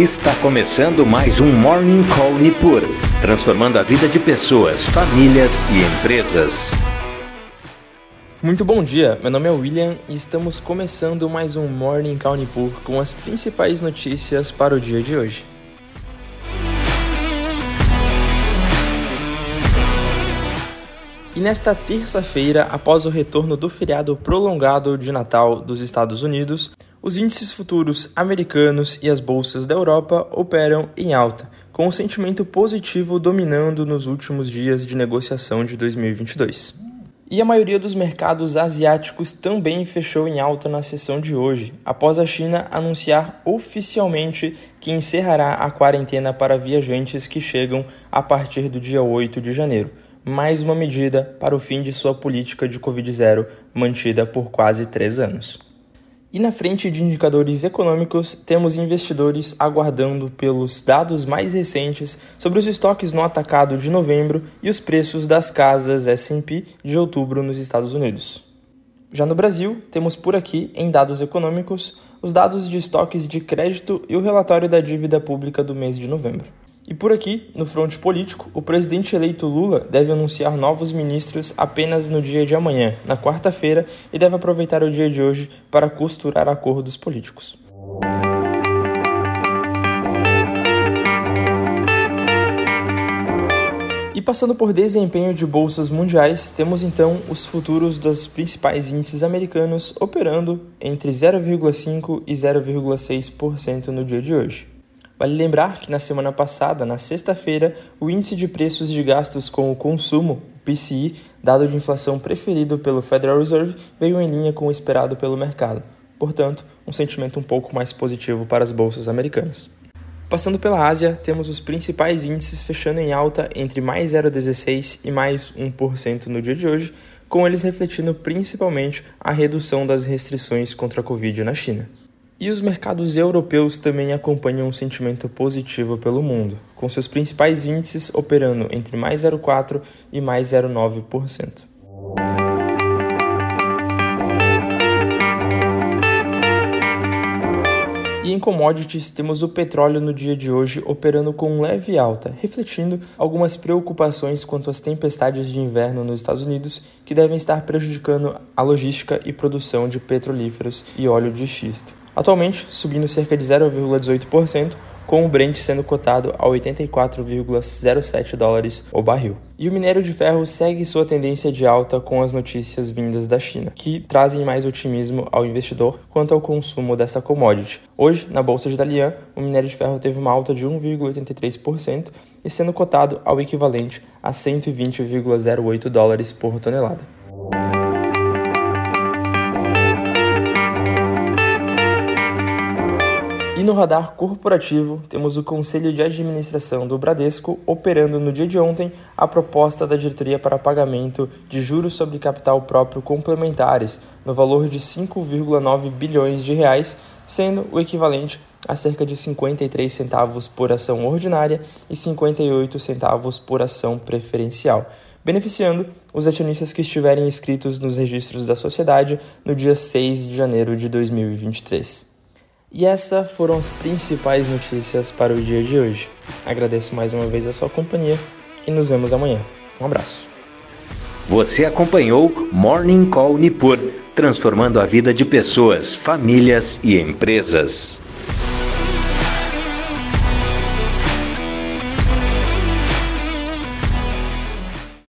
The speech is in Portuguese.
Está começando mais um Morning Call Nipur, transformando a vida de pessoas, famílias e empresas. Muito bom dia, meu nome é William e estamos começando mais um Morning Call Nipur com as principais notícias para o dia de hoje. E nesta terça-feira, após o retorno do feriado prolongado de Natal dos Estados Unidos, os índices futuros americanos e as bolsas da Europa operam em alta, com o sentimento positivo dominando nos últimos dias de negociação de 2022. E a maioria dos mercados asiáticos também fechou em alta na sessão de hoje, após a China anunciar oficialmente que encerrará a quarentena para viajantes que chegam a partir do dia 8 de janeiro, mais uma medida para o fim de sua política de Covid-0 mantida por quase três anos. E na frente de indicadores econômicos, temos investidores aguardando pelos dados mais recentes sobre os estoques no atacado de novembro e os preços das casas S&P de outubro nos Estados Unidos. Já no Brasil, temos por aqui, em dados econômicos, os dados de estoques de crédito e o relatório da dívida pública do mês de novembro. E por aqui, no fronte político, o presidente eleito Lula deve anunciar novos ministros apenas no dia de amanhã, na quarta-feira, e deve aproveitar o dia de hoje para costurar acordos políticos. E passando por desempenho de bolsas mundiais, temos então os futuros dos principais índices americanos operando entre 0,5% e 0,6% no dia de hoje. Vale lembrar que na semana passada, na sexta-feira, o índice de preços de gastos com o consumo, PCI, dado de inflação preferido pelo Federal Reserve, veio em linha com o esperado pelo mercado. Portanto, um sentimento um pouco mais positivo para as bolsas americanas. Passando pela Ásia, temos os principais índices fechando em alta entre mais 0,16% e mais 1% no dia de hoje, com eles refletindo principalmente a redução das restrições contra a Covid na China. E os mercados europeus também acompanham um sentimento positivo pelo mundo, com seus principais índices operando entre mais 0,4% e mais 0,9%. E em commodities, temos o petróleo no dia de hoje operando com leve alta, refletindo algumas preocupações quanto às tempestades de inverno nos Estados Unidos que devem estar prejudicando a logística e produção de petrolíferos e óleo de xisto atualmente subindo cerca de 0,18%, com o Brent sendo cotado a 84,07 dólares o barril. E o minério de ferro segue sua tendência de alta com as notícias vindas da China, que trazem mais otimismo ao investidor quanto ao consumo dessa commodity. Hoje, na bolsa de Dalian, o minério de ferro teve uma alta de 1,83% e sendo cotado ao equivalente a 120,08 dólares por tonelada. No radar corporativo, temos o Conselho de Administração do Bradesco operando no dia de ontem a proposta da diretoria para pagamento de juros sobre capital próprio complementares no valor de 5,9 bilhões de reais, sendo o equivalente a cerca de 53 centavos por ação ordinária e 58 centavos por ação preferencial, beneficiando os acionistas que estiverem inscritos nos registros da sociedade no dia 6 de janeiro de 2023. E essas foram as principais notícias para o dia de hoje. Agradeço mais uma vez a sua companhia e nos vemos amanhã. Um abraço. Você acompanhou Morning Call Nipur, transformando a vida de pessoas, famílias e empresas.